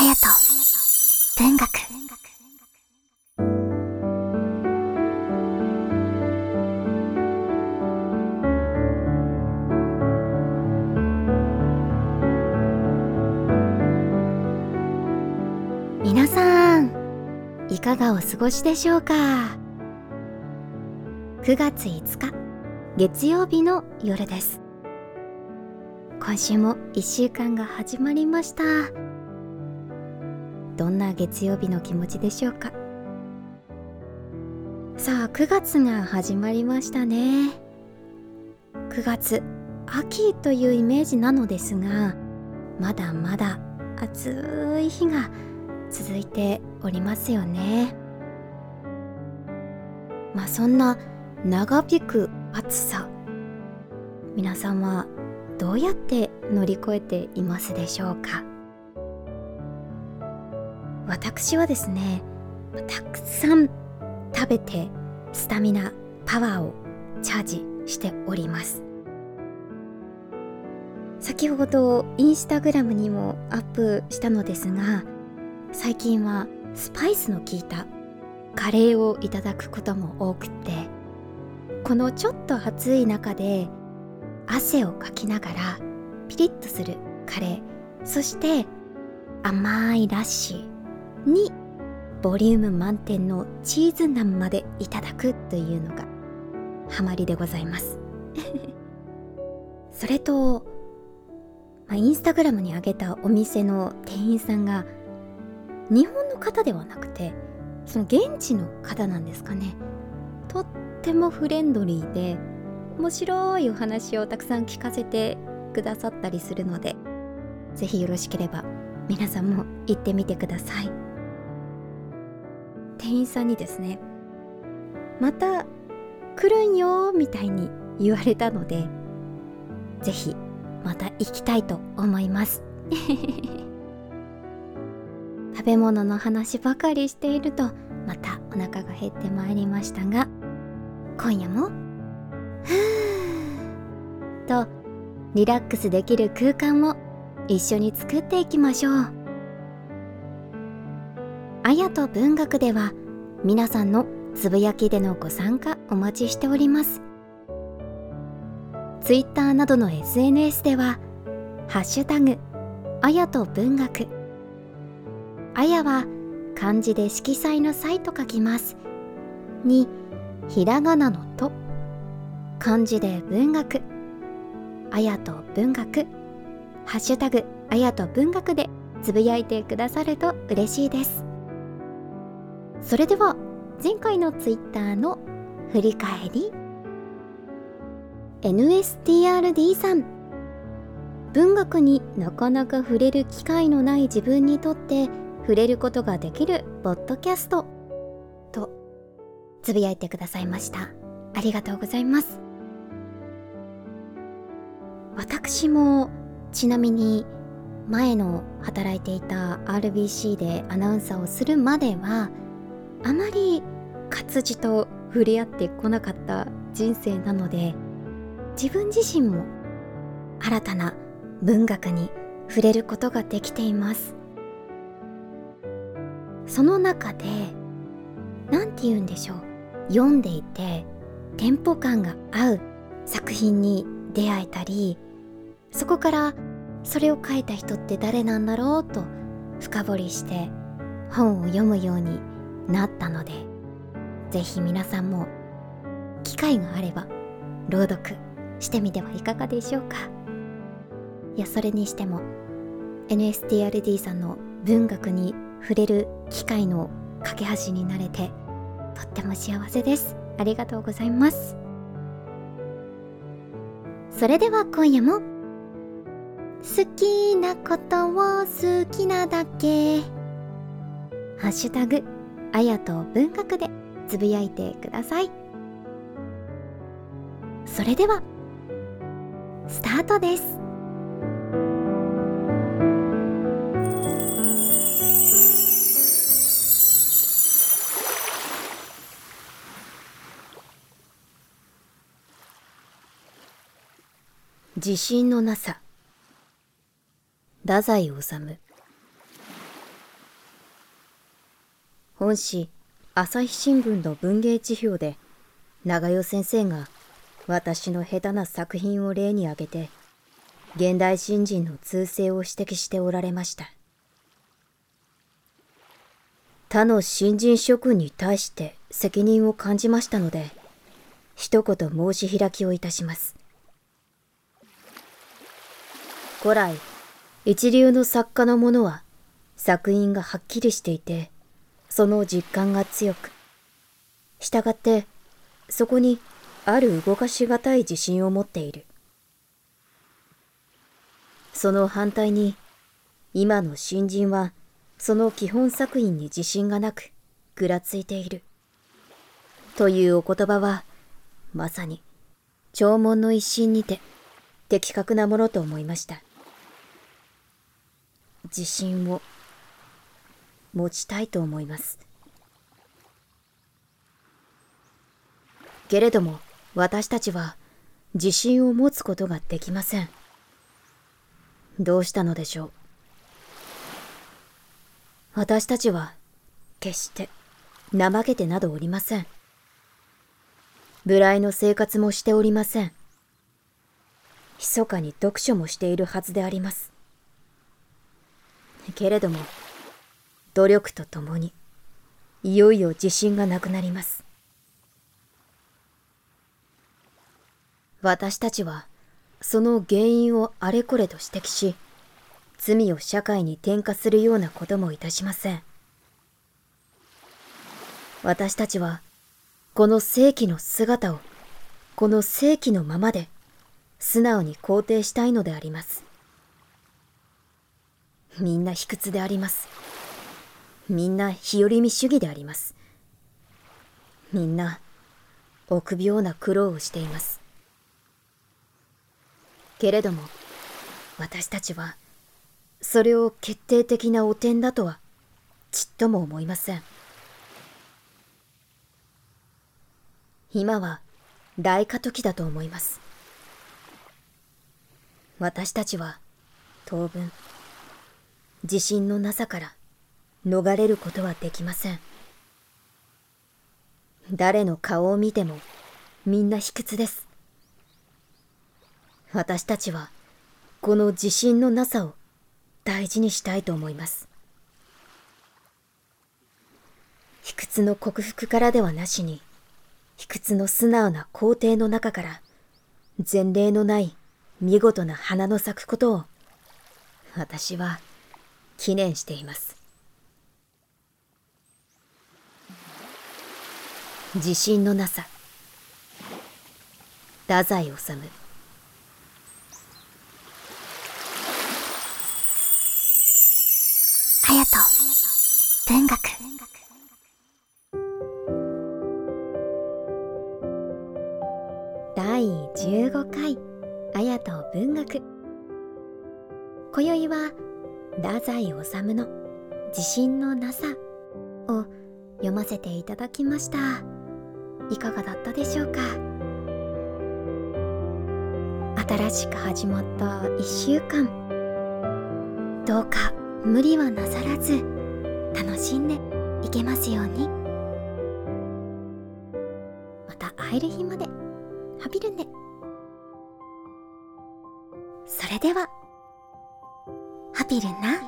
隼人文学。皆さんいかがお過ごしでしょうか？9月5日月曜日の夜です。今週も1週間が始まりました。どんな月曜日の気持ちでしょうか？さあ9月が始まりましたね。9月秋というイメージなのですがまだまだ暑い日が続いておりますよね。まあそんな長引く暑さ皆さんはどうやって乗り越えていますでしょうか？私はですねたくさん食べてスタミナパワーをチャージしております。先ほどインスタグラムにもアップしたのですが最近はスパイスの効いたカレーをいただくことも多くってこのちょっと暑い中で汗をかきながらピリッとするカレーそして甘いラッシーにボリューム満点のチーズナンまでいただくというのがハマりでございます。それと、まあ、インスタグラムに上げたお店の店員さんが日本の方ではなくてその現地の方なんですかね。とってもフレンドリーで面白いお話をたくさん聞かせてくださったりするので是非よろしければ皆さんも行ってみてください。店員さんにですねまた来るんよみたいに言われたので是非また行きたいと思います。食べ物の話ばかりしているとまたお腹が減ってまいりましたが今夜もとリラックスできる空間を一緒に作っていきましょう。あやと文学では皆さんのつぶやきでのご参加お待ちしております。ツイッターなどの SNS ではハッシュタグあやと文学。あやは漢字で色彩の際と書きます。にひらがなのと漢字で文学。あやと文学。ハッシュタグあやと文学でつぶやいてくださると嬉しいです。それでは前回のツイッターの振り返り。NSTRD さん。文学になかなか触れる機会のない自分にとって触れることができるポッドキャスト。とつぶやいてくださいました。ありがとうございます。私もちなみに前の働いていた RBC でアナウンサーをするまではあまり活字と触れ合ってこなかった人生なので自分自身も新たな文学に触れることができています。その中で何て言うんでしょう。読んでいてテンポ感が合う作品に出会えたりそこからそれを書いた人って誰なんだろうと深掘りして本を読むようになったので是非皆さんも機会があれば朗読してみてはいかがでしょうか。いやそれにしても NSTRD さんの文学に触れる機会の架け橋になれてとっても幸せです。ありがとうございます。それでは今夜も好きなことを好きなだけ。ハッシュタグあやと文学でつぶやいてください。それではスタートです。自信のなさ。太宰治。本誌朝日新聞の文芸地表で長代先生が私の下手な作品を例に挙げて現代新人の通性を指摘しておられました。他の新人諸君に対して責任を感じましたので一言申し開きをいたします。古来一流の作家のものは作品がはっきりしていてその実感が強くしたがってそこにある動かしがたい自信を持っている。その反対に今の新人はその基本作品に自信がなくぐらついている。というお言葉はまさに弔問の一心にて的確なものと思いました。自信を持ちたいと思います。けれども私たちは自信を持つことができません。どうしたのでしょう？私たちは決して怠けてなどおりません。無頼の生活もしておりません。密かに読書もしているはずであります。けれども努力とともにいよいよ自信がなくなります。私たちはその原因をあれこれと指摘し罪を社会に転嫁するようなこともいたしません。私たちはこの世紀の姿をこの世紀のままで素直に肯定したいのであります。みんな卑屈であります。みんな日和見主義であります。みんな臆病な苦労をしています。けれども私たちはそれを決定的な汚点だとはちっとも思いません。今は大過渡期だと思います。私たちは当分自信のなさから逃れることはできません。誰の顔を見てもみんな卑屈です。私たちはこの自信のなさを大事にしたいと思います。卑屈の克服からではなしに卑屈の素直な皇帝の中から前例のない見事な花の咲くことを私は記念しています。自信のなさ。太宰治。隼人。文学第15回。綾人文学。今宵は太宰治の「自信のなさ」を読ませていただきましたいかがだったでしょうか？新しく始まった1週間。どうか無理はなさらず楽しんでいけますように。また会える日までハビルンでそれではハピルンな。